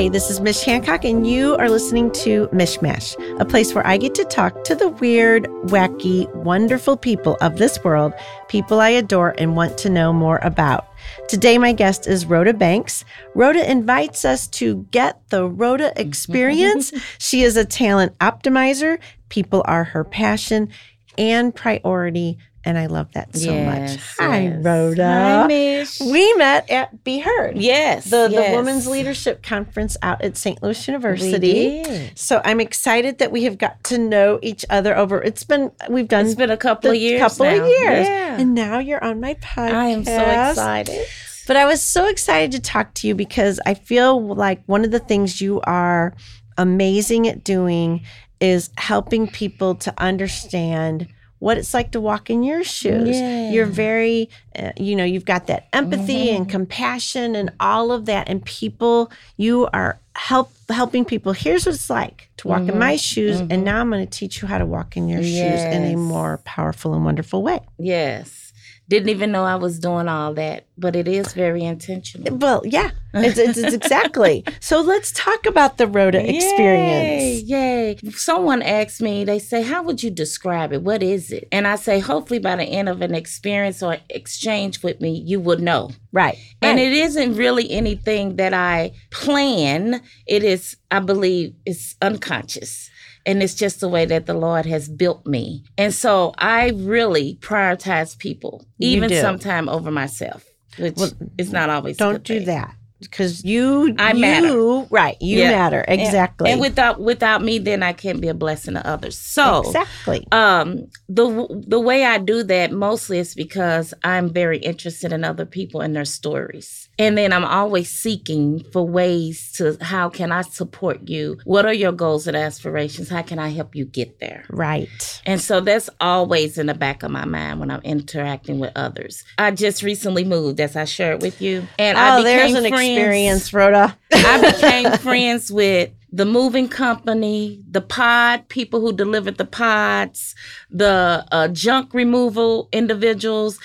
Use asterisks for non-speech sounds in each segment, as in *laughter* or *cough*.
Hi, this is Mich Hancock, and you are listening to MichMash, a place where I get to talk to the weird, wacky, wonderful people of this world, people I adore and want to know more about. Today, my guest is Rhoda Banks. Rhoda invites us to get the Rhoda experience. *laughs* she is a talent optimizer, people are her passion and priority and I love that so Yes, much. Hi, yes. Rhoda. Hi, Mich. We met at Be Heard. Yes. The, yes. the Women's Leadership Conference out at St. Louis University. So I'm excited that we have got to know each other over. It's been we've done It's been a couple of years. couple now. of years, Yeah. and now you're on my podcast. I am so excited. But I was so excited to talk to you because I feel like one of the things you are amazing at doing is helping people to understand what it's like to walk in your shoes. Yeah. You're very, uh, you know, you've got that empathy Mm-hmm. and compassion and all of that. And people, you are help helping people. Here's what it's like to walk in my shoes, and now I'm going to teach you how to walk in your shoes in a Mm-hmm. More powerful and wonderful way. Yes. Didn't even know I was doing all that, but it is very intentional. Well, yeah, it's, it's, it's exactly. *laughs* So let's talk about the Rhoda experience. Yay, yay. Someone asked me, they say, How would you describe it? What is it? And I say, Hopefully, by the end of an experience or exchange with me, you would know. Right. And right. it isn't really anything that I plan. It is, I believe, it's unconscious. And it's just the way that the Lord has built me. And so I really prioritize people, even sometime over myself, which Well, is not always Don't do thing. that because you I you, matter. Right. You Yeah. matter. Exactly. And without without me, then I can't be a blessing to others. So exactly. um the the way I do that mostly is because I'm very interested in other people and their stories. And then I'm always seeking for ways to how can I support you? What are your goals and aspirations? How can I help you get there? right. And so that's always in the back of my mind when I'm interacting with others. I just recently moved, as I shared with you, and I Oh, there's became an friends- experience, Rhoda. I *laughs* became friends with the moving company, the pod people who delivered the pods, the uh, junk removal individuals,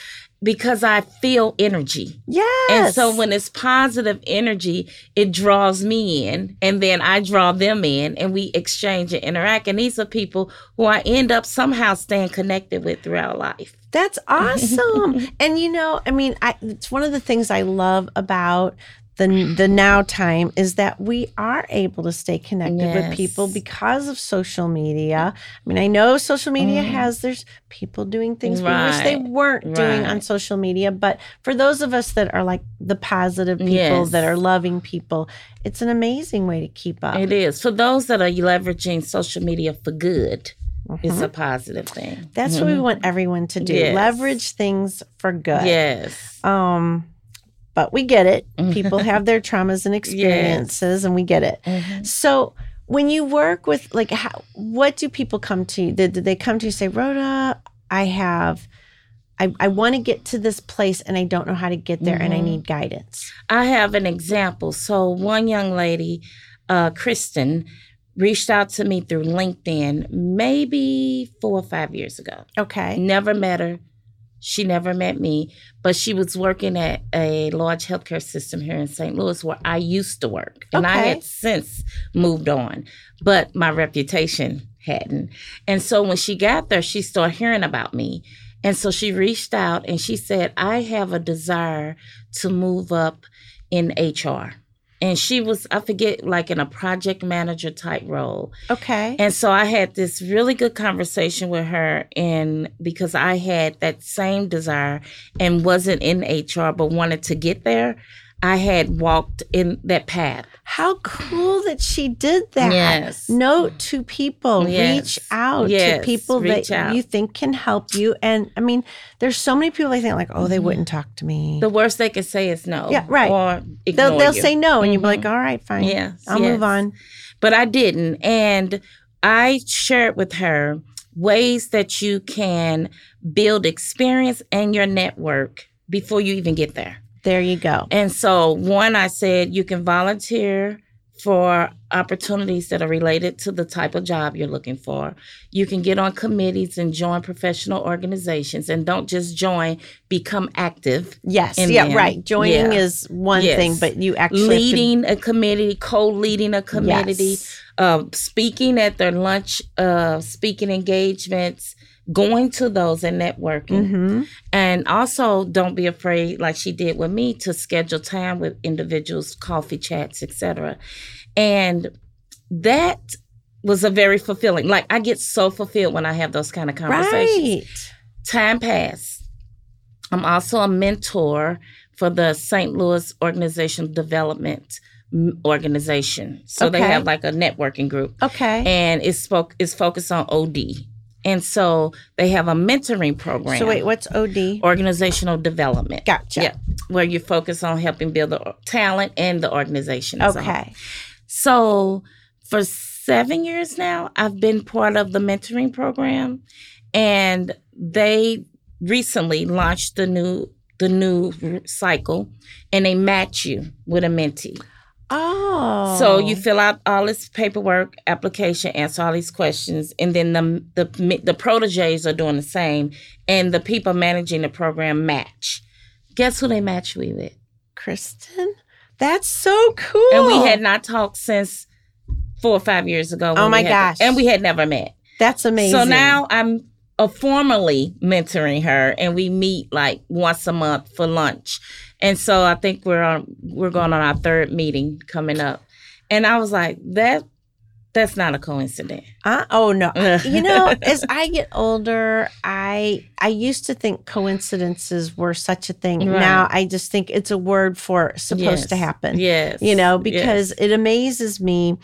because I feel energy. yes. And so when it's positive energy, it draws me in, and then I draw them in, and we exchange and interact. And these are people who I end up somehow staying connected with throughout life. That's *laughs* awesome. and you know, I mean, I, it's one of the things I love about the the *sighs* now time is that we are able to stay connected with people because of social media. I mean, I know social media Mhm. has there's people doing things we wish they weren't doing on social media, but for those of us that are like the positive people Yes. that are loving people, it's an amazing way to keep up. It is. For those that are leveraging social media for good, it's a positive thing. That's what we want everyone to do. Yes. Leverage things for good. Yes. Um, but we get it. *laughs* People have their traumas and experiences, and we get it. Mhm. So when you work with like, how, what do people come to you? Did, did they come to you say, Rhoda, I have, I, I want to get to this place and I don't know how to get there and I Mhm. need guidance. I have an example. So one young lady, uh, Kristen, reached out to me through LinkedIn maybe four or five years ago. Okay. Never met her. She never met me, but she was working at a large healthcare system here in St. Louis where I used to work. And I had since moved on, but my reputation hadn't. And so when she got there, she started hearing about me. And so she reached out and she said, I have a desire to move up in HR. And she was, I forget, like in a project manager type role. Okay. And so I had this really good conversation with her, and because I had that same desire and wasn't in HR but wanted to get there, I had walked in that path. How cool that she did that. Yes. Note to people, Yes. reach out to people reach that out. you think can help you. And I mean, there's so many people I think like, oh, they Mhm. wouldn't talk to me. The worst they could say is no. Yeah, right. Or ignore they'll they'll you. say no, and you'll be like, all right, fine. Yes, I'll yes. move on. But I didn't. And I shared with her ways that you can build experience and your network before you even get there. There you go. And so, one, I said you can volunteer for opportunities that are related to the type of job you're looking for. You can get on committees and join professional organizations and don't just join, become active. Yes. Yeah. them. Right. Joining Yeah. is one Yes. thing, but you actually have to- leading a committee, co-leading a committee, Yes. uh, speaking at their lunch, uh, speaking engagements, going to those and networking. Mhm. And also, don't be afraid, like she did with me, to schedule time with individuals, coffee chats, etc. And that was a very fulfilling. Like I get so fulfilled when I have those kind of conversations. Right. Time passed. I'm also a mentor for the St. Louis Organizational Development Organization. So they have like a networking group Okay. and it's spoke it's focused on OD. And so they have a mentoring program. so wait, what's OD? organizational development. Gotcha. Yeah, where you focus on helping build the talent and the organization. Okay. So for seven years now, I've been part of the mentoring program, and they recently launched the new the new cycle, and they match you with a mentee. Oh. So you fill out all this paperwork, application, answer all these questions, and then the the the proteges are doing the same, and the people managing the program match. Guess who they match me with? Kristen? That's so cool. And we had not talked since four or five years ago. Oh my had- gosh. and we had never met. That's amazing. So now I'm uh, formally mentoring her, and we meet like once a month for lunch. And so I think we're on we're going on our third meeting coming up. And I was like, that that's not a coincidence. Uh, oh no. *laughs* you know, as I get older, I I used to think coincidences were such a thing. Right. Now I just think it's a word for supposed to happen. Yes. You know, Yes. because it amazes me.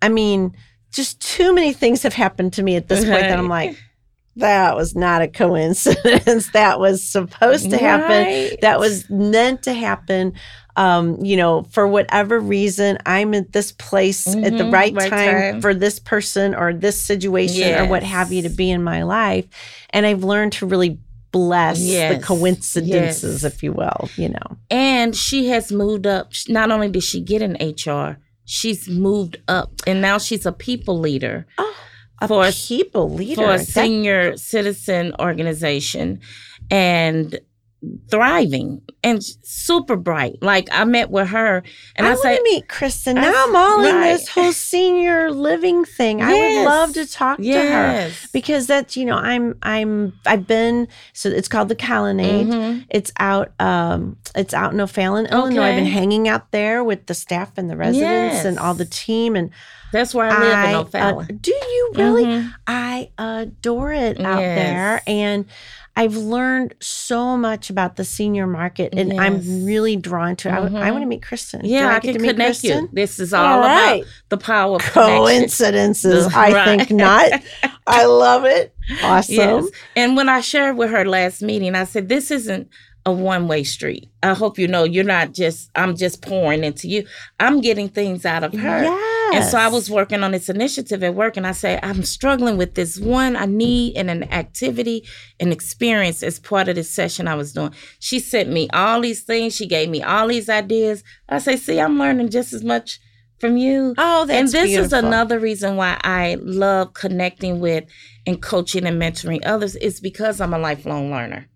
I mean, just too many things have happened to me at this point that I'm like, that was not a coincidence. *laughs* that was supposed to happen. Right. That was meant to happen. Um, you know, for whatever reason, I'm at this place at the Mhm, right, right time, time. for this person or this situation or what have you to be in my life. And I've learned to really bless the coincidences, Yes. if you will, you know. And she has moved up. Not only did she get in HR, she's moved up, and now she's a people leader Oh, a For a- people leader. for a That- senior citizen organization, and thriving and super bright. Like I met with her, and I, I, to meet Kristen. Now I'm all in this whole senior living thing. I would love to talk to her. because that's you know i'm i'm i've been so it's called the colonnade Mhm. it's out um it's out in o'fallon illinois i've been hanging out there with the staff and the residents and all the team and That's where I live in I, uh, O'Fallon. do you really Mhm. i adore it out there and I've learned so much about the senior market, and Yes. I'm really drawn to. it. I w- I, Mhm. want to meet Kristen. Yeah, I, get can connect Kristen? you. This is all, about the power of. Coincidences, *laughs* I think not. I love it. *laughs* Awesome. Yes. And when I shared with her last meeting, I said, This isn't a one way street. I hope you know you're not just, I'm just pouring into you. I'm getting things out of her. Yes. And so I was working on this initiative at work, and I say, I'm struggling with this one. I need an, an activity, an experience as part of this session I was doing. She sent me all these things. She gave me all these ideas. I say, See, I'm learning just as much from you. Oh, that's and this is another reason why I love connecting with and coaching and mentoring others is because I'm a lifelong learner.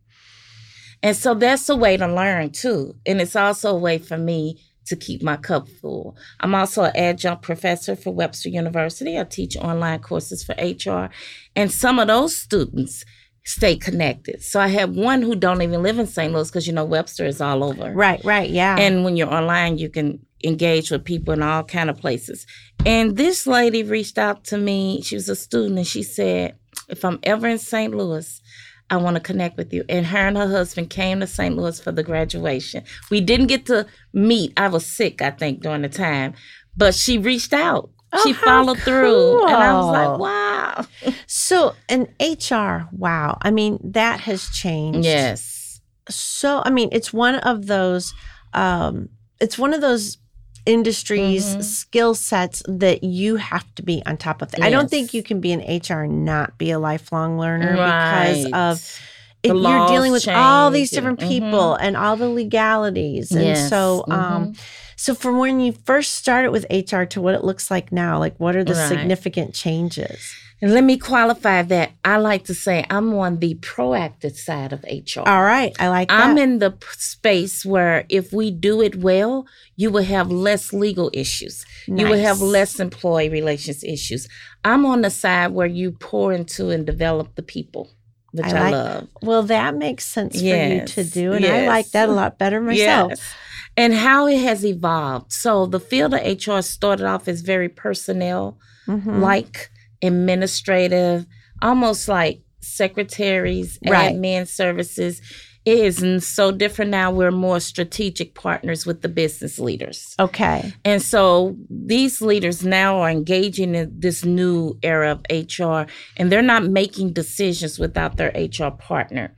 And so that's a way to learn too. And it's also a way for me to keep my cup full. I'm also an adjunct professor for Webster University. I teach online courses for HR. And some of those students stay connected. So I have one who don't even live in St. Louis because you know Webster is all over. Right, right, yeah. And when you're online, you can engage with people in all kind of places. And this lady reached out to me. She was a student, and she said, "If I'm ever in St. Louis, I want to connect with you." And her and her husband came to St. Louis for the graduation. We didn't get to meet. I was sick, I think, during the time, but she reached out. Oh, she followed through, and I was like, "Wow!" *laughs* so, an HR, wow. I mean, that has changed. Yes. So, I mean, it's one of those, um, it's one of those industries, Mhm. skill sets that you have to be on top of. I don't think you can be an HR and not be a lifelong learner because Right. of The if you're dealing with all these change different and- people and all the legalities. And Yes. so, um, Mhm. So from when you first started with HR to what it looks like now, like what are the Right. significant changes? And let me qualify that. I like to say I'm on the proactive side of HR. All right, I like that. I'm in the p- space where if we do it well, you will have less legal issues. You will have less employee relations issues. I'm on the side where you pour into and develop the people, which I I, love. Well, that makes sense for you to do, and I like that a lot better myself. Yes. And how it has evolved. So the field of HR started off as very personnel like mm-hmm. Administrative, almost like secretaries, Right. admin services. It is so different now. We're more strategic partners with the business leaders. Okay. And so these leaders now are engaging in this new era of HR and they're not making decisions without their HR partner.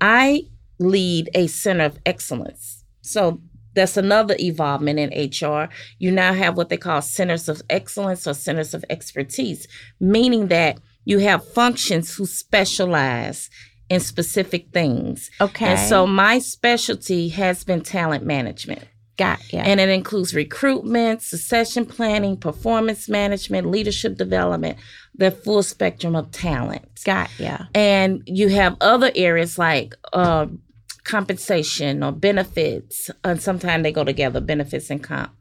I lead a center of excellence. So that's another evolvement in HR. You now have what they call centers of excellence or centers of expertise, meaning that you have functions who specialize in specific things. Okay. And so my specialty has been talent management. got yeah. And it includes recruitment, succession planning, performance management, leadership development, the full spectrum of talent. got yeah. And you have other areas like uh, compensation or benefits, and sometimes they go together, benefits and comp.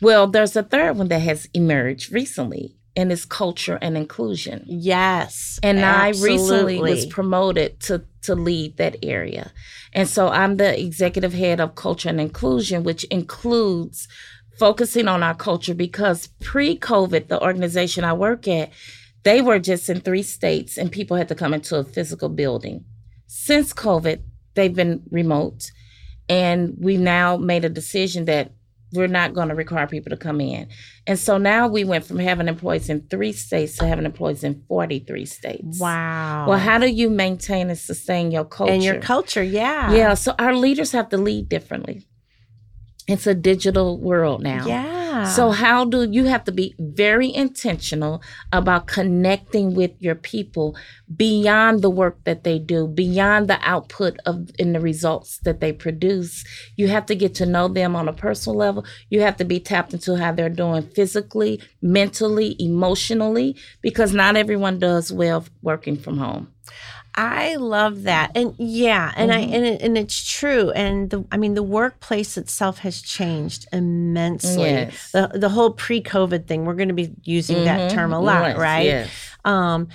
Well, there's a third one that has emerged recently, and it's culture and inclusion. Yes. And I recently was promoted to to lead that area. And so I'm the executive head of culture and inclusion, which includes focusing on our culture because pre-COVID, the organization I work at, they were just in three states and people had to come into a physical building. Since COVID, they've been remote. And we now made a decision that we're not going to require people to come in. And so now we went from having employees in three states to having employees in 43 states. Wow. Well, how do you maintain and sustain your culture? and your culture, yeah. Yeah, so our leaders have to lead differently. It's a digital world now. Yeah. So how do you have to be very intentional about connecting with your people beyond the work that they do, beyond the output of in the results that they produce. You have to get to know them on a personal level. You have to be tapped into how they're doing physically, mentally, emotionally because not everyone does well working from home. I love that. And yeah, and I Mhm. and it, and it's true. And the I mean the workplace itself has changed immensely. Yes. The the whole pre-COVID thing, we're going to be using that Mhm. term a lot, Yes, right? Yes. Um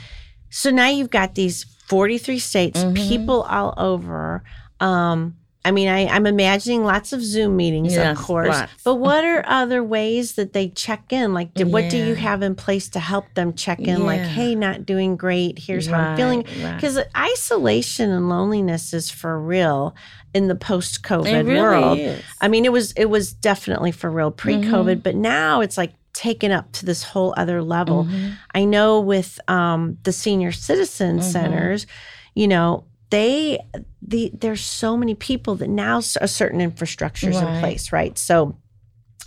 so now you've got these 43 states, Mhm. people all over. Um I mean, I, I'm imagining lots of Zoom meetings, Yes, of course. lots. But what are other ways that they check in? Like, do, what do you have in place to help them check in? Like, hey, not doing great. Here's how I'm feeling. Right, right. Because isolation and loneliness is for real in the post-COVID really world. is. I mean, it was it was definitely for real pre-COVID, Mm-hmm. but now it's like taken up to this whole other level. Mhm. I know with um, the senior citizen Mhm. centers, you know, they the there's so many people that now a certain infrastructure is in place, right? So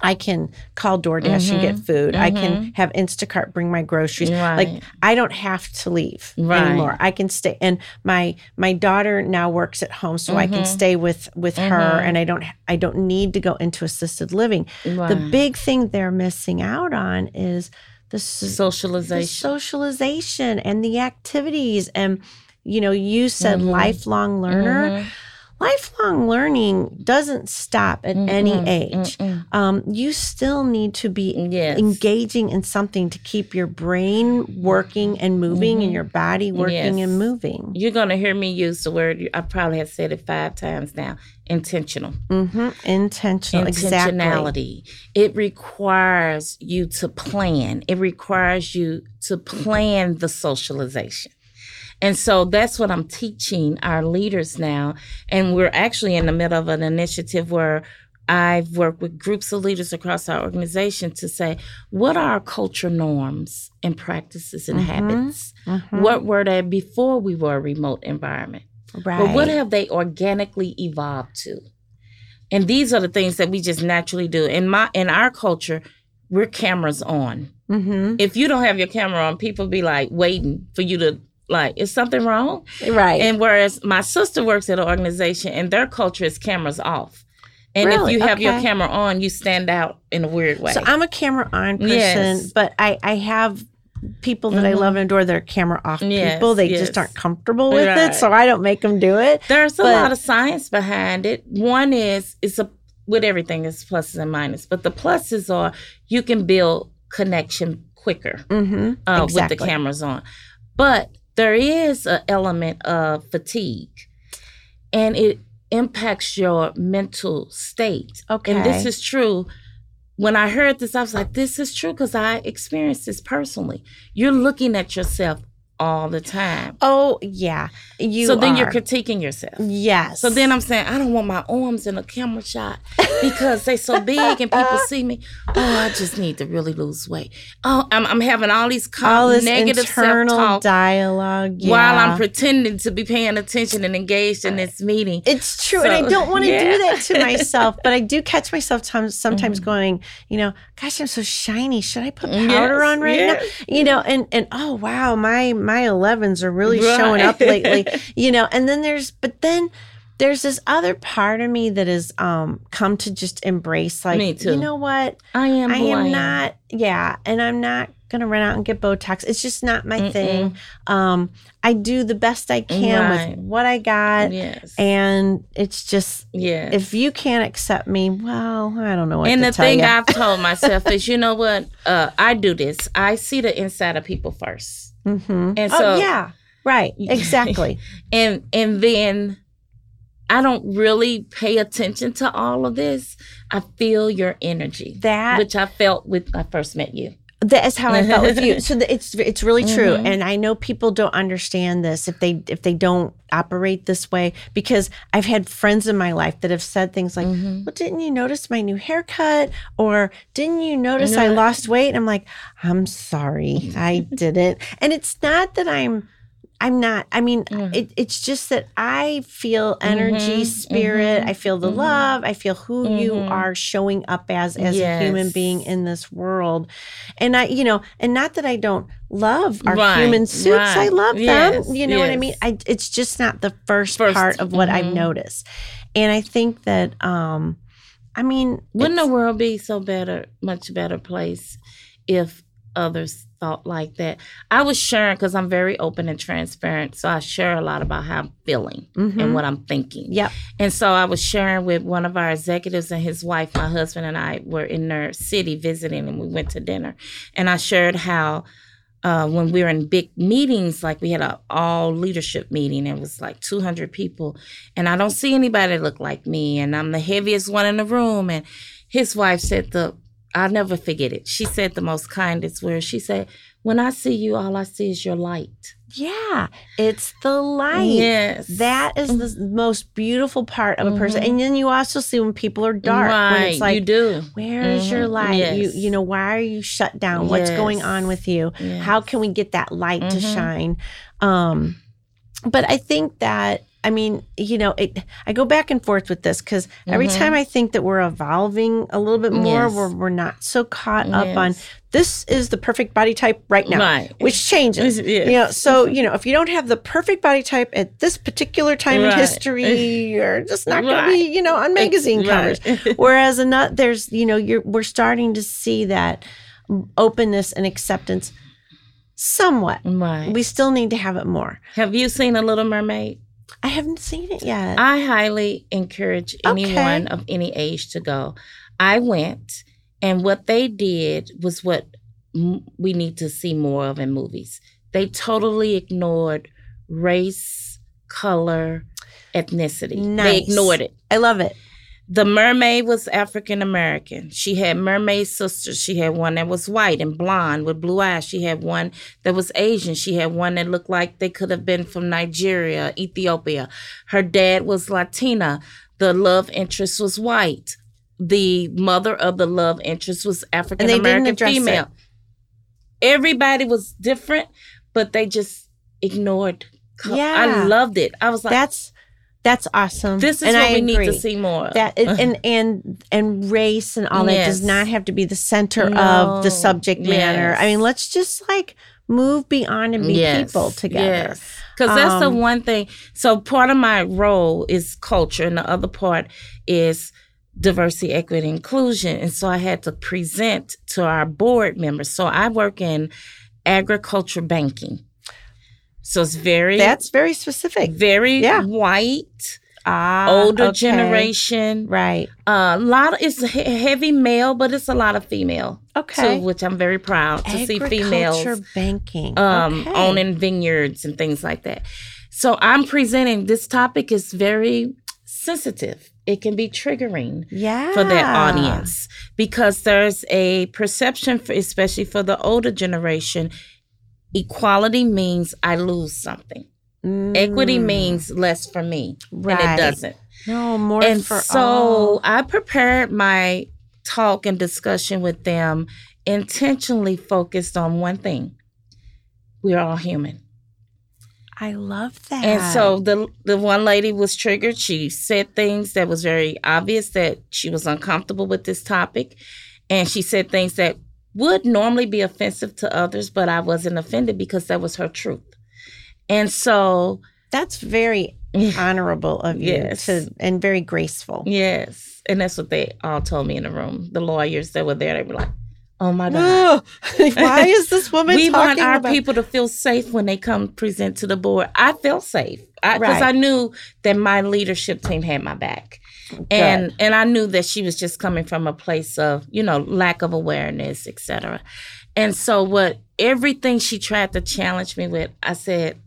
I can call DoorDash and get Mhm. food. I can Mhm. have Instacart bring my groceries. Right. Like I don't have to leave Right. anymore. I can stay. And my my daughter now works at home, so I can Mhm. stay with with her, and I don't I don't need to go into assisted living. The big thing they're missing out on is the, s- the socialization. socialization and the activities. And you know, you said Mhm. lifelong learner. Mhm. Lifelong learning doesn't stop at any Mm-mm, age. Um, you still need to be Yes. engaging in something to keep your brain working and moving and Mhm. your body working Yes. and moving. You're going to hear me use the word, I probably have said it five times now intentional. hmm Intentional, exactly. Intentionality. It requires you to plan, it requires you to plan the socialization. And so that's what I'm teaching our leaders now. And we're actually in the middle of an initiative where I've worked with groups of leaders across our organization to say, what are our culture norms and practices and Mhm. habits? Mhm. What were they before we were a remote environment? Right. But what have they organically evolved to? And these are the things that we just naturally do. In my in our culture, we're cameras on. hmm If you don't have your camera on, people be like waiting for you to like, is something wrong? Right. And whereas my sister works at an organization and their culture is cameras off. And Really? if you have your camera on, you stand out in a weird way. So I'm a camera on person, Yes. but I I have people that I Mhm. love and adore that are camera off Yes, people. They yes. just aren't comfortable with Right. it, so I don't make them do it. There's a lot of science behind it. One is it's a with everything is pluses and minuses, but the pluses are you can build connection quicker Mm-hmm. uh, Exactly. with the cameras on. But there is an element of fatigue, and it impacts your mental state. Okay. And this is true. When I heard this, I was like, this is true because I experienced this personally. You're looking at yourself all the time. Oh yeah, you. so then you're critiquing yourself. yes. So then I'm saying, I don't want my arms in a camera shot because they're so big and people *laughs* see me. Oh, I just need to really lose weight. Oh, I'm, I'm having all these all this negative internal dialogue yeah. while I'm pretending to be paying attention and engaged in this meeting. It's true, and I don't want to yeah. do that to myself, but I do catch myself times, sometimes Mm-hmm. going, you know, gosh, I'm so shiny. Should I put Yes, powder on right yes. now? You know, and and oh wow, my my 11s are really Right. showing up lately. *laughs* You know, and then there's, but then there's this other part of me that has um come to just embrace, like, you know what, I am. I am I not, yeah, and I'm not gonna run out and get Botox. It's just not my Mm-mm. thing. Um, I do the best I can Right. with what I got. Yes. And it's just yeah. if you can't accept me, well, I don't know what and the thing you. I've told myself is, you know *laughs* what? Uh, I do this. I see the inside of people first, mm-hmm. and oh so yeah, right, *laughs* exactly. and and then I don't really pay attention to all of this. I feel your energy, that which I felt with I first met you. That is how I felt with you. *laughs* So the, it's it's really true, Mhm. and I know people don't understand this if they if they don't operate this way because I've had friends in my life that have said things like, Mhm. "Well, didn't you notice my new haircut?" or "Didn't you notice I Yeah. lost weight?" And I'm like, "I'm sorry, *laughs* I didn't." And it's not that I'm. I'm not. I mean, Yeah. it, it's just that I feel energy, Mhm, spirit. mhm, I feel the mhm. love. I feel who you Mhm. are showing up as as a human being in this world. And I, you know, and not that I don't love our Right, human suits. I love Yes, them. You know what I mean? I, it's just not the first, First, part of what I've mhm. noticed. And I think that, um, I mean, Wouldn't the world be so better, much better place if others thought like that? I was sharing because I'm very open and transparent, so I share a lot about how I'm feeling Mhm. and what I'm thinking. Yep. And so I was sharing with one of our executives and his wife. My husband and I were in their city visiting, and we went to dinner. And I shared how uh, when we were in big meetings, like we had a all leadership meeting, it was like 200 people, and I don't see anybody that look like me, and I'm the heaviest one in the room. And his wife said the I'll never forget it. She said the most kindest words. She said, "When I see you, all I see is your light." Yeah. It's the light. Yes, That is the most beautiful part of a person. Mhm. And then you also see when people are dark, Right, when it's like, you do. where is your Mhm. light? You Yes. you know, why are you shut down? What's going on with you? Yes. How can we get that light to Mhm. shine? Um, but I think that I mean, you know, it. I go back and forth with this because every Mhm. time I think that we're evolving a little bit more, Yes. we're we're not so caught up on this is the perfect body type right now, Right. which changes. Yes. You know, so you know, if you don't have the perfect body type at this particular time in history, *laughs* you're just not going to be, you know, on magazine covers. *laughs* Whereas another, there's, you know, you're we're starting to see that openness and acceptance somewhat. right. We still need to have it more. Have you seen a Little Mermaid? I haven't seen it yet. I highly encourage Okay. anyone of any age to go. I went, and what they did was what m- we need to see more of in movies. They totally ignored race, color, ethnicity. They ignored it. I love it. The mermaid was African American. She had mermaid sisters. She had one that was white and blonde with blue eyes. She had one that was Asian. She had one that looked like they could have been from Nigeria, Ethiopia. Her dad was Latina. The love interest was white. The mother of the love interest was African American it. female. Everybody was different, but they just ignored. Yeah. I loved it. I was like, That's that's awesome. this is and what I we need to see more. of. That and and and race and all that does not have to be the center of the subject matter. Yes. I mean, let's just like move beyond and be Yes, people together. Because that's the Um, one thing. So part of my role is culture, and the other part is diversity, equity, inclusion. And so I had to present to our board members. So I work in agriculture banking. So it's very That's very specific. very Yeah. white, Ah, older okay. generation. Right. A lot of it's heavy male, but it's a lot of female Okay. too, which I'm very proud to see females banking. um, okay. owning vineyards and things like that. So I'm presenting this topic is very sensitive. It can be triggering yeah. for that audience because there's a perception, for, especially for the older generation, equality means I lose something. Equity Mm, means less for me, right. and it doesn't. No more and for so all. I prepared my talk and discussion with them intentionally focused on one thing: we're all human. I love that. And so the the one lady was triggered. She said things that was very obvious that she was uncomfortable with this topic, and she said things that would normally be offensive to others, but I wasn't offended because that was her truth. And so, that's very *laughs* honorable of you Yes. to and very graceful. yes, and that's what they all told me in the room. The lawyers that were there, they were like, "Oh my god." *laughs* Why is this woman we want our about people to feel safe when they come present to the board. I felt safe because Right. I knew that my leadership team had my back, and and I knew that she was just coming from a place of you know lack of awareness, etc. And so, what everything she tried to challenge me with, I said,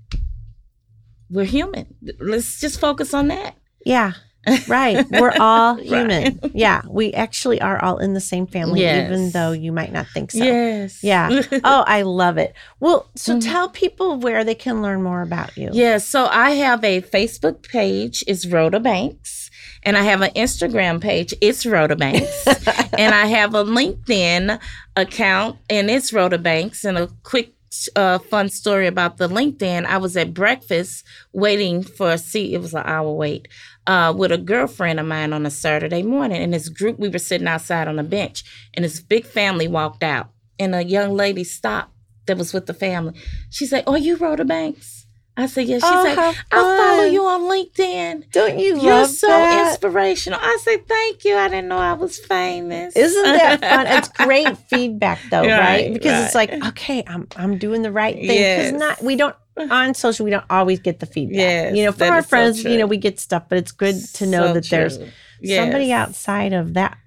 "We're human. Let's just focus on that." Yeah. *laughs* Right. We're all human. Yeah. We actually are all in the same family, even though you might not think so. Yes. Yeah. *laughs* Oh, I love it. Well, so Mhm. tell people where they can learn more about you. Yeah, so I have a Facebook page, it's Rhoda Banks, and I have an Instagram page, it's Rhoda Banks, *laughs* and I have a LinkedIn account, and it's Rhoda Banks. And a quick, uh, fun story about the LinkedIn: I was at breakfast waiting for a seat. It was an hour wait. Uh, with a girlfriend of mine on a Saturday morning, and this group we were sitting outside on a bench, and this big family walked out, and a young lady stopped that was with the family. She said, "Oh, you Rhoda Banks?" I said, "Yes." She Oh, said, how I follow you on LinkedIn. Don't you You're so that? inspirational. I said, thank you. I didn't know I was famous. Isn't that fun? It's *laughs* great feedback though, right? Right, Because it's like, okay, I'm I'm doing the right thing. Because Yes. not we don't on social we don't always get the feedback. Yes, you know, from our is so friends, you know, we get stuff, but it's good to know So that there's true. somebody outside of that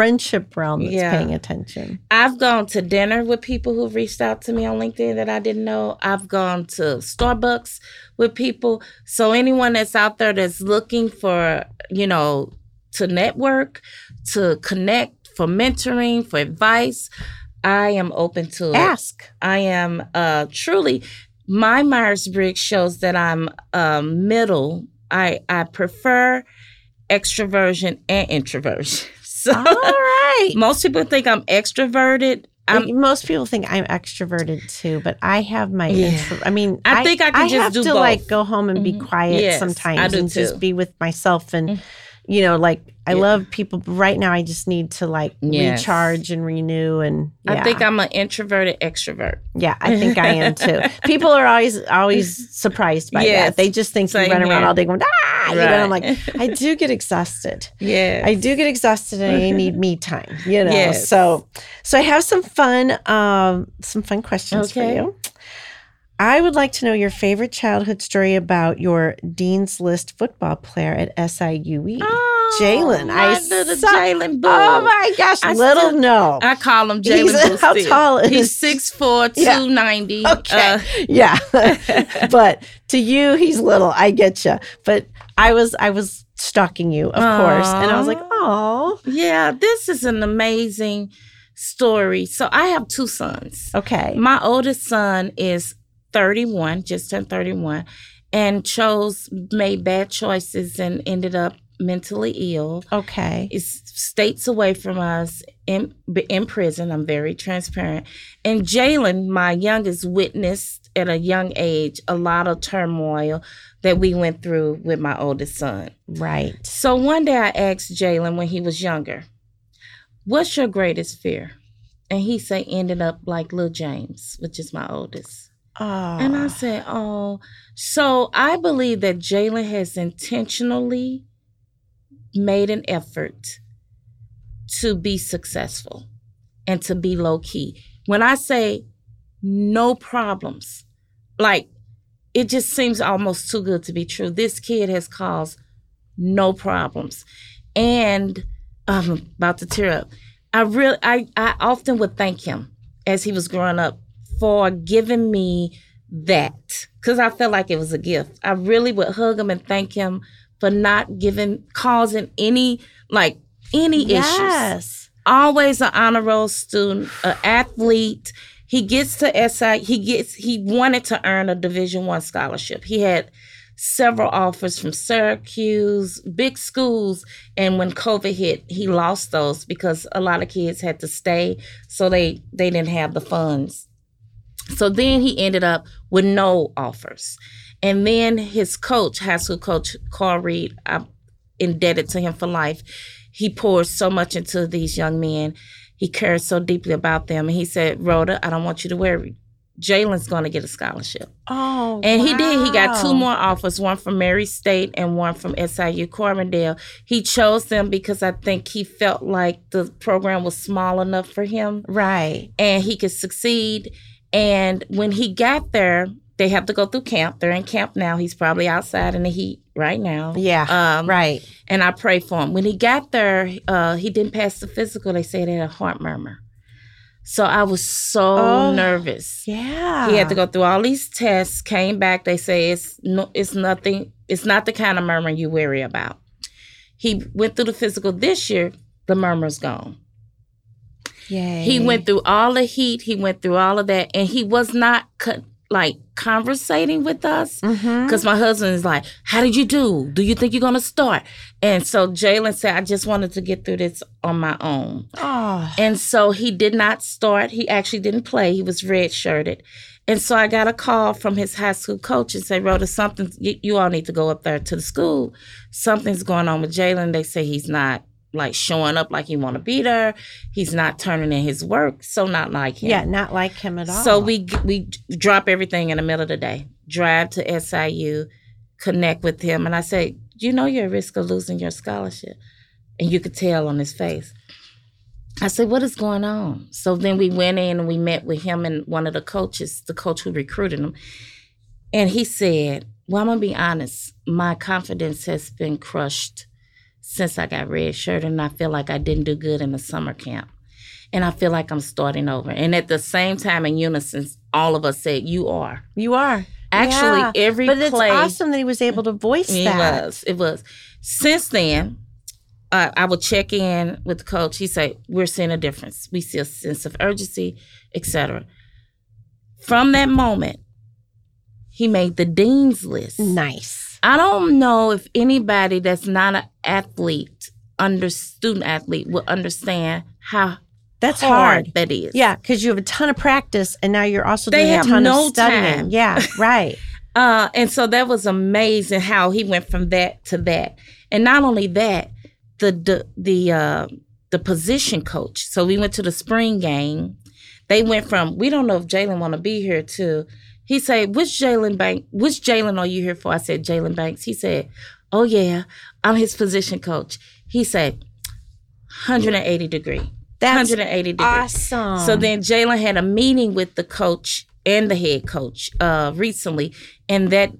friendship realm that's Yeah. paying attention. I've gone to dinner with people who've reached out to me on LinkedIn that I didn't know. I've gone to Starbucks with people. So anyone that's out there that's looking for, you know, to network, to connect, for mentoring, for advice, I am open to it. Ask. I am uh truly my Myers Briggs shows that I'm um middle. I I prefer extroversion and introversion. *laughs* So All right. *laughs* most people think I'm extroverted. I'm Most people think I'm extroverted too, but I have my Yeah. intro. I mean, I think I can just have to both. like go home and be Mhm. quiet Yes, sometimes I and too. just be with myself and Mm. You know, like I Yeah. love people. But right now, I just need to like Yes. recharge and renew. And yeah, I think I'm an introverted extrovert. yeah, I think I am too. *laughs* People are always always surprised by Yes. that. They just think you Same run around all day going ah. You know, I'm like I *laughs* do get exhausted. yeah. I do get exhausted and I *laughs* need me time, you know. Yes. So so I have some fun um some fun questions for you. I would like to know your favorite childhood story about your Dean's List football player at SIUE. Oh, Jalen, I little saw- Jalen Boo. Oh my gosh, I little still- no. I call him Jalen Boo. *laughs* how still. tall is- he? He's six four, *laughs* two Yeah. ninety. Okay. Uh, *laughs* yeah. but to you he's little. I get you. But I was I was stalking you, of course, and I was like, "Oh, yeah, this is an amazing story. So I have two sons. okay." My oldest son is 31, just turned 31, and chose, made bad choices and ended up mentally ill. Okay. Is states away from us in in prison. I'm very transparent. And Jalen, my youngest, witnessed at a young age a lot of turmoil that we went through with my oldest son. Right. So one day I asked Jalen when he was younger, "What's your greatest fear?" And he said, "Ended up like Lil James, which is my oldest." Oh. And I ah. said, "Oh." So I believe that Jalen has intentionally made an effort to be successful and to be low key. When I say no problems, like it just seems almost too good to be true. This kid has caused no problems. And I'm about to tear up. I really I, I often would thank him as he was growing up for giving me that because I felt like it was a gift. I really would hug him and thank him for not giving causing any like any Yes. issues. Always an honor roll student, an athlete. He gets to SI. He gets. He wanted to earn a Division One scholarship. He had several offers from Syracuse, big schools, and when COVID hit, he lost those because a lot of kids had to stay, so they they didn't have the funds. So then he ended up with no offers. And then his coach, high school coach Carl Reed, I'm indebted to him for life. He poured so much into these young men. He cared so deeply about them. And he said, Rhoda, I don't want you to worry. Jalen's going to get a scholarship. Oh, And he did. He got two more offers, one from Murray State and one from SIU Carbondale. He chose them because I think he felt like the program was small enough for him Right. and he could succeed. And when he got there, they have to go through camp. They're in camp now. He's probably outside in the heat right now. Yeah. Um, right. And I pray for him. When he got there, uh, he didn't pass the physical. They said he had a heart murmur. So I was so Oh. nervous. Yeah. He had to go through all these tests. Came back. They say it's no, it's nothing. It's not the kind of murmur you worry about. He went through the physical this year. The murmur's gone. Yay. He went through all the heat. He went through all of that, and he was not co- like conversating with us Mm-hmm. because my husband is like, "How did you do? Do you think you're gonna start?" And so Jalen said, "I just wanted to get through this on my own." Oh. And so he did not start. He actually didn't play. He was red shirted. And so I got a call from his high school coach and said, Rhoda, something, you, you all need to go up there to the school. Something's going on with Jalen. They say he's not like showing up like he want to be there. He's not turning in his work. So not like him. Yeah, not like him at all. So we we drop everything in the middle of the day, drive to SIU, connect with him, and I say, "You know, you're at risk of losing your scholarship," and you could tell on his face. I said, "What is going on?" So then we went in and we met with him and one of the coaches, the coach who recruited him, and he said, "Well, I'm gonna be honest. My confidence has been crushed since I got red shirt, and I feel like I didn't do good in the summer camp." and I feel like I'm starting over. And at the same time, in unison, all of us said, "You are." you are. Actually, Yeah. every But it's play, awesome that he was able to voice it that. was, it was. Since then, uh, I would check in with the coach. He said, "We're seeing a difference. We see a sense of urgency, etc." From that moment, he made the dean's list. Nice. I don't know if anybody that's not an athlete, under student athlete, will understand how That's hard, hard. that is. Yeah, because you have a ton of practice, and now you're also They doing have a ton no of studying. time. Yeah, *laughs* right. Uh, and so that was amazing how he went from that to that. And not only that, the the the uh, the position coach. So we went to the spring game. They went from we don't know if Jalen want to be here to he said, which Jalen Bank which Jalen are you here for? I said Jalen Banks. He said, Oh yeah, I'm his position coach. He said, 180 degree. That's 180 degree. awesome. So then Jalen had a meeting with the coach and the head coach uh, recently, and that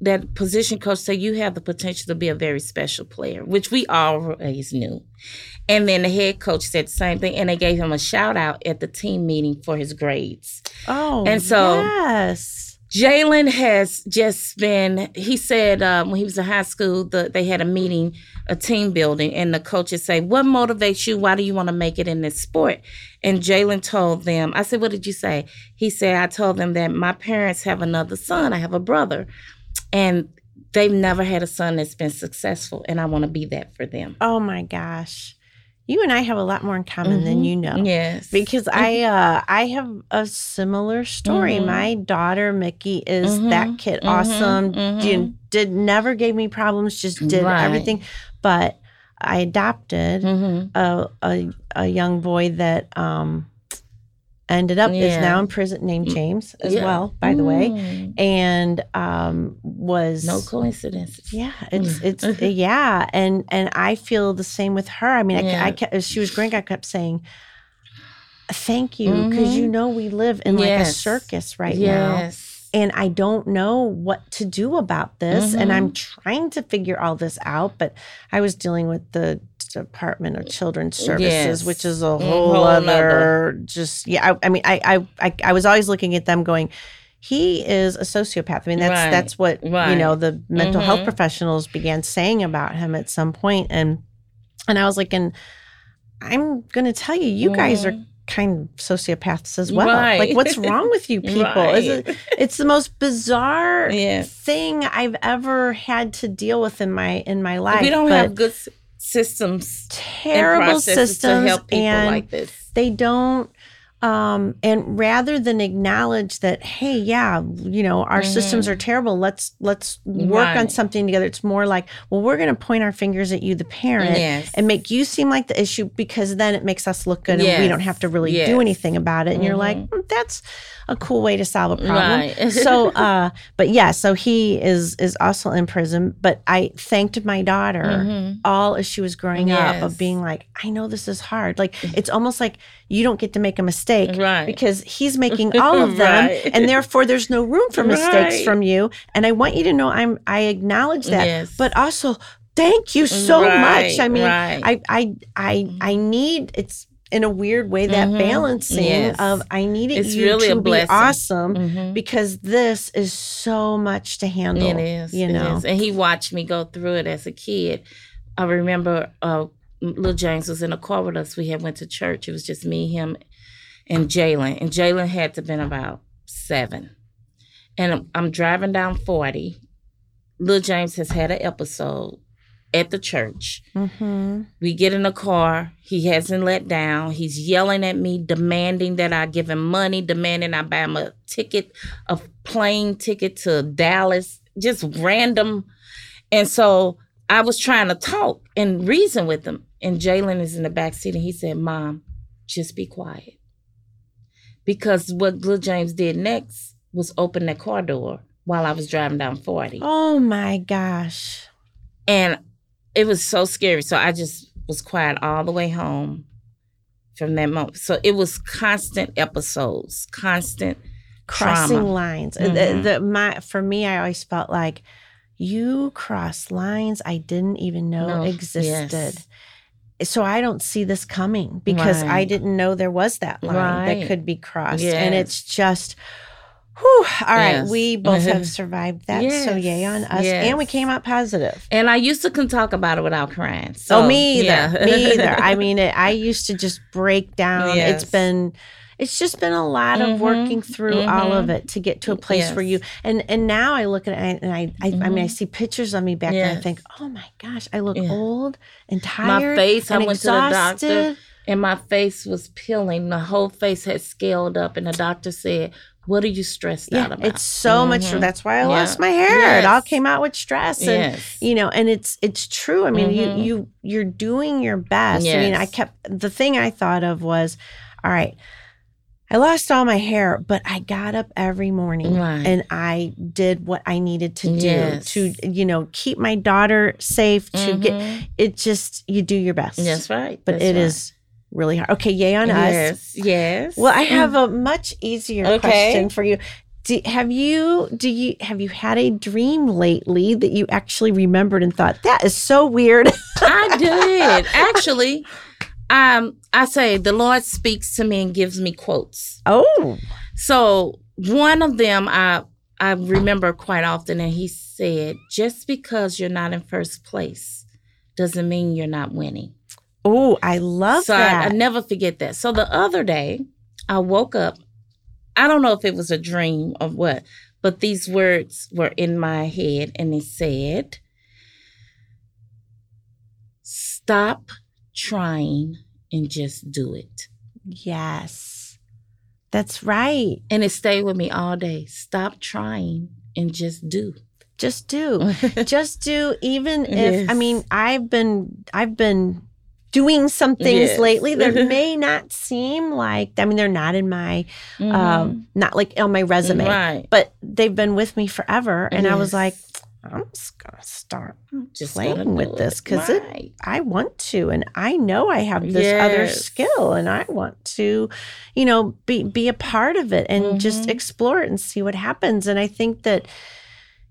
that position coach said you have the potential to be a very special player, which we always knew. And then the head coach said the same thing, and they gave him a shout out at the team meeting for his grades. oh, and so- yes. Jalen has just been, he said um, when he was in high school, the, they had a meeting, a team building, and the coaches say, What motivates you? Why do you want to make it in this sport? And Jalen told them, I said, What did you say? He said, I told them that my parents have another son, I have a brother, and they've never had a son that's been successful, and I want to be that for them. Oh my gosh, you and I have a lot more in common than Mhm. you know. Yes. Because I uh I have a similar story. Mhm. My daughter Mickey is Mhm, that kid. mhm, Awesome. mhm. Did, did never gave me problems. Just did Right. everything. But I adopted a, a a young boy that um ended up is now in prison named James as Yeah. well, by the way, Mm. and um, was No coincidence. yeah, it's it's *laughs* yeah, and and I feel the same with her. I mean, I, Yeah. I kept, as she was growing, I kept saying, "Thank you," because Mhm. you know we live in like a circus right now, and I don't know what to do about this, and Mm-hmm. I'm trying to figure all this out. But I was dealing with the Department of Children's Services, Yes. which is a Mm, whole, whole other nother. just yeah. I, I mean, I, I I was always looking at them going. He is a sociopath. I mean, that's Right. that's what you know the mental health Mhm. professionals began saying about him at some point, and and I was like, and I'm gonna tell you, you guys are Mhm. kind of sociopaths as well. Right. Like, what's wrong with you *laughs* people? Is Right. it, it's the most bizarre Yes. thing I've ever had to deal with in my in my life. we don't but have good systems terrible systems to help people and like this. they don't um and rather than acknowledge that hey yeah you know our systems are terrible let's let's work on Mm-hmm. Something together it's more like well we're going to point our fingers at you the parent Yes. and make you seem like the issue because then it makes us look good and we don't have to really do anything about it and you're like Mhm. "Mm, that's a cool way to solve a problem Right. *laughs* so uh but yeah so he is is also in prison but i thanked my daughter Mhm. all as she was growing up of being like, I know this is hard. Like it's almost like you don't get to make a mistake Right. because he's *laughs* making all of them Right. and therefore there's no room for mistakes Right. from you. And I want you to know I'm I acknowledge that. Yes. But also thank you so much. I mean. I I I I need it's in a weird way that Mhm. balancing Yes. of I needed It's you really to a be awesome Mhm. because this is so much to handle. It is. You know. is. And he watched me go through it as a kid. I remember uh, little James was in a car with us. We had went to church. It was just me, him, and Jalen. And Jalen had to been about seven. And I'm, I'm driving down 40. Little James has had an episode at the church. Mm-hmm. We get in the car. He hasn't let down. He's yelling at me, demanding that I give him money, demanding I buy him a ticket, a plane ticket to Dallas, just random. And so I was trying to talk and reason with him. And Jalen is in the back seat and he said, Mom, just be quiet. Because what Little James did next was open that car door while I was driving down 40. Oh my gosh. And it was so scary. So I just was quiet all the way home from that moment. So it was constant episodes, constant crossing trauma. lines. Mhm. The, the, my for me, I always felt like you crossed lines I didn't even know No, existed. yes. So I don't see this coming because I didn't know there was that line that could be crossed, and it's just. Whew, all right, Yes. we both have mm-hmm. survived that, so yay on us, and we came out positive. And I used to can talk about it without crying. Oh, so oh, me either. yeah. Me either. *laughs* I mean, it, I used to just break down. Yes. It's been, it's just been a lot of Mhm, working through all of mhm. it to get to a place where you and and now I look at it and I I, I mean I Mhm. see pictures of me back then. I think, oh my gosh, I look Yeah. old and tired. my face, I went to the doctor and my face was peeling. The whole face had scaled up, and the doctor said, What are you stressed Yeah, out about? it's so much. Mhm. That's why I Yeah. lost my hair. It all came out with stress and Yes. you know and it's it's true i mean you you you're doing your best i mean i kept the thing i thought of was all right i lost all my hair but i got up every morning Right. and i did what i needed to do to you know keep my daughter safe to get Mhm. it just you do your best That's right. but That's it right. is really hard okay yay on us Yes. Yes. well i have a much easier Okay. question for you do, have you do you have you had a dream lately that you actually remembered and thought that is so weird I did *laughs* actually. Um, I say the Lord speaks to me and gives me quotes. oh So one of them I I remember quite often, and He said, "Just because you're not in first place doesn't mean you're not winning." oh i love that. I, I never forget that. So the other day, I woke up. I don't know if it was a dream or what, but these words were in my head, and he said, "Stop trying and just do it." yes that's right And it stayed with me all day. Stop trying and just do. just do *laughs* just do even if i mean i've been i've been doing some things Yes. lately that *laughs* may not seem like I mean they're not in my um not like on my resume, Mm-hmm. Right. but they've been with me forever and I was like I'm just going to start Just playing gonna with this because Right. I want to, and I know I have this other skill, and I want to, you know, be be a part of it and just Mhm. explore it and see what happens. And I think that,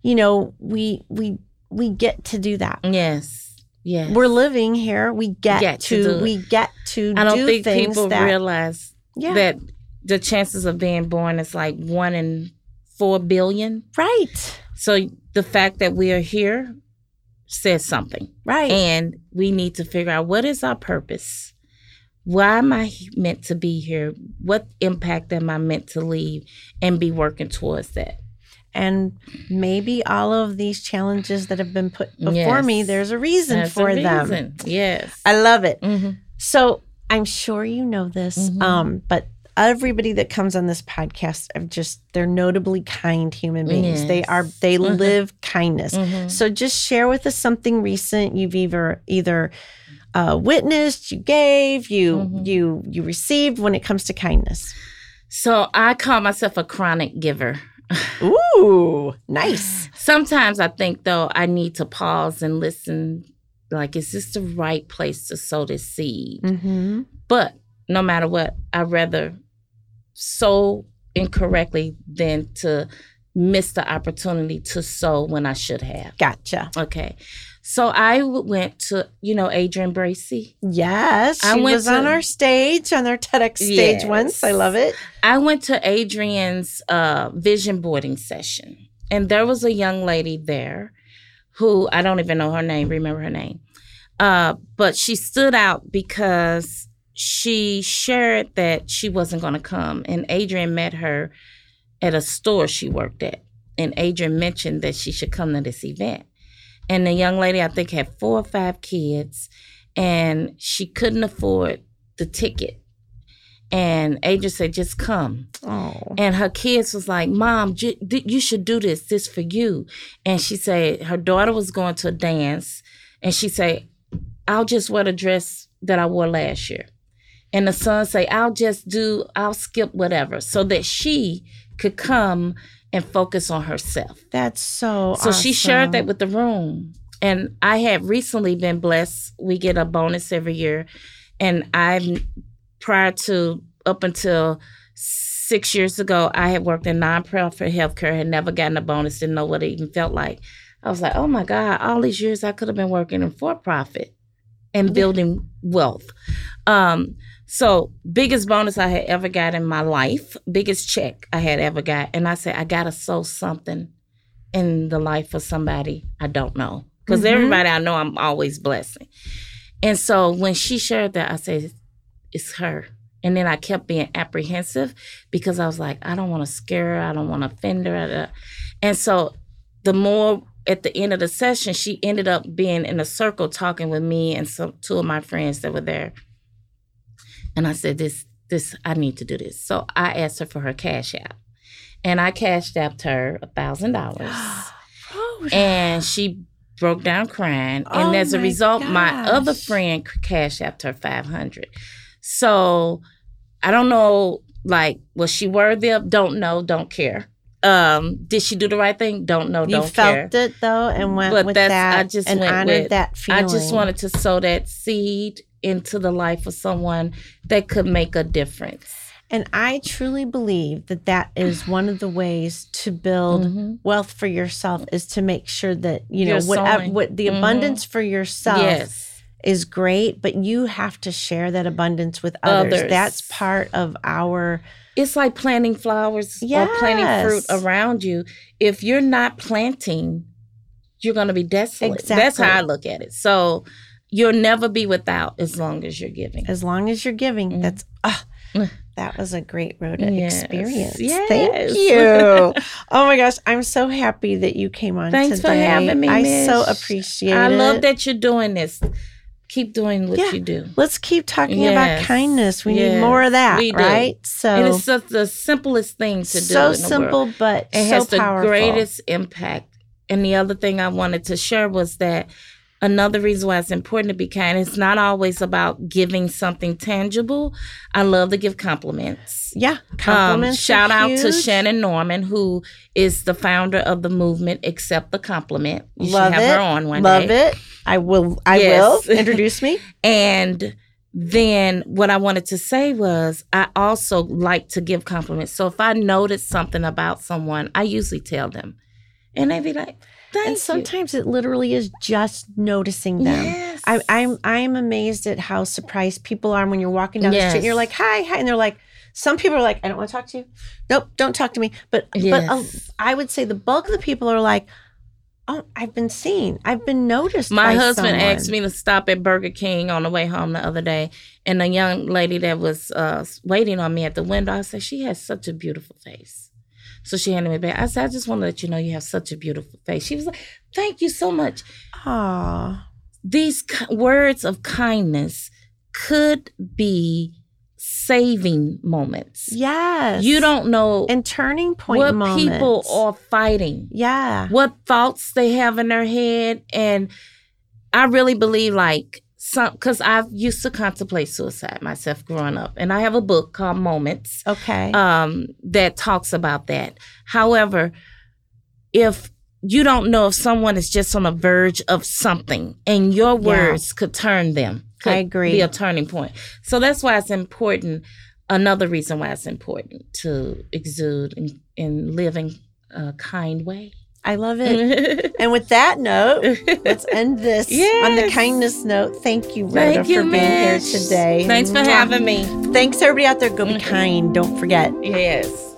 you know, we we we get to do that. Yes. Yes. We're living here. We get, Get to, to we get to I don't do think people that realize yeah that the chances of being born is like one in four billion. right So the fact that we are here says something. right And we need to figure out what is our purpose? Why am I meant to be here? What impact am I meant to leave and be working towards that? and maybe all of these challenges that have been put before Yes. me, there's a reason That's for a them. reason. Yes. I love it. Mhm. So I'm sure you know this, Mhm. um, but everybody that comes on this podcast are just they're notably kind human beings. They are they Mhm. live kindness. Mhm. So just share with us something recent you've either either uh, witnessed, you gave, you Mhm. you you received when it comes to kindness. So I call myself a chronic giver. *laughs* Ooh, nice. Sometimes I think though I need to pause and listen. Like, is this the right place to sow this seed? Mm-hmm. But no matter what, I'd rather sow incorrectly than to miss the opportunity to sow when I should have. Gotcha. Okay. So I went to, you know, Adrian Bracy. Yes, I she went was on our stage on our TEDx stage once. I love it. I went to Adrian's uh, vision boarding session, and there was a young lady there who I don't even know her name, remember her name. Uh, but she stood out because she shared that she wasn't going to come, and Adrian met her at a store she worked at. And Adrian mentioned that she should come to this event. And the young lady, I think, had four or five kids, and she couldn't afford the ticket. And Adrian said, just come. Oh, And her kids was like, Mom, j- you should do this. This for you. And she said her daughter was going to a dance. And she said, I'll just wear the dress that I wore last year. And the son say, I'll just do, I'll skip whatever so that she could come and focus on herself. that's so. So she shared that with the room. And I had recently been blessed. We get a bonus every year. And I've, prior to up until six years ago, I had worked in nonprofit healthcare, had never gotten a bonus, didn't know what it even felt like. I was like, oh my God, all these years I could have been working in for profit and building wealth. Um, so biggest bonus I had ever got in my life, biggest check I had ever got. And I said, I gotta sow something in the life of somebody I don't know. Because Mhm. everybody I know I'm always blessing. And so when she shared that, I said, it's her. And then I kept being apprehensive because I was like, I don't want to scare her. I don't want to offend her. And so the more at the end of the session, she ended up being in a circle talking with me and some two of my friends that were there. And I said, This, this, I need to do this. So I asked her for her cash app. And I cashed out her a thousand dollars. *gasps* Oh, And she broke down crying. And Oh as a result, my other friend cash apped her 500. So I don't know, like, was she worthy of? Don't know, don't care. Um, did she do the right thing? Don't know, you don't felt care. it though, and went But with that's- that, I just and went honored with- that feeling. I just wanted to sow that seed into the life of someone that could make a difference. and I truly believe that that is *sighs* one of the ways to build Mhm. wealth for yourself is to make sure that you know whatever what the Mhm. abundance for yourself Yes. is great, but you have to share that abundance with others. Others. That's part of our It's like planting flowers or planting fruit around you. If you're not planting, you're going to be desolate. That's how I look at it. So you'll never be without as long as you're giving. as long as you're giving. Mm. That's ah, Mm. that was a great road Yes. experience. Yes. Thank you. *laughs* oh my gosh, I'm so happy that you came on. Thanks for having me, I so appreciate I it. I love that you're doing this. Keep doing what Yeah. you do. Let's keep talking about kindness. We need more of that, We do. right? So and it's such the simplest thing to do. so simple, World. but It so has the greatest impact. And the other thing I wanted to share was that another reason why it's important to be kind it's not always about giving something tangible i love to give compliments Yeah. um, Compliments. shout are out to shannon norman who is the founder of the movement accept the compliment you Love should have it. her on one Love day Love it. I will. I Yes. will *laughs* introduce me. and then what I wanted to say was I also like to give compliments. So if I notice something about someone, I usually tell them. And they be like, Thank and you. sometimes it literally is just noticing them. Yes. I, I'm I'm amazed at how surprised people are when you're walking down the street and you're like hi hi and they're like some people are like I don't want to talk to you. Nope, don't talk to me. But but uh, I would say the bulk of the people are like oh I've been seen. I've been noticed. My husband someone. asked me to stop at Burger King on the way home the other day, and a young lady that was uh, waiting on me at the window, I said, She has such a beautiful face. So she handed me back. I said, I just want to let you know you have such a beautiful face. She was like, Thank you so much. Aw. these words of kindness could be saving moments. Yes. You don't know and turning point what moments. people are fighting, Yeah. what thoughts they have in their head. And I really believe, like, some, because I've used to contemplate suicide myself growing up. And I have a book called Moments Okay. um, that talks about that. However, if you don't know if someone is just on the verge of something and your Yeah. words could turn them, could I agree. be a turning point. So that's why it's important. Another reason why it's important to exude and, and live in a kind way. I love it. *laughs* and with that note, let's *laughs* end this on the kindness note. Thank you, Rhoda, Thank you, for being here today. Thanks for having me. Thanks, everybody out there. Go be *laughs* kind. Don't forget. Yes.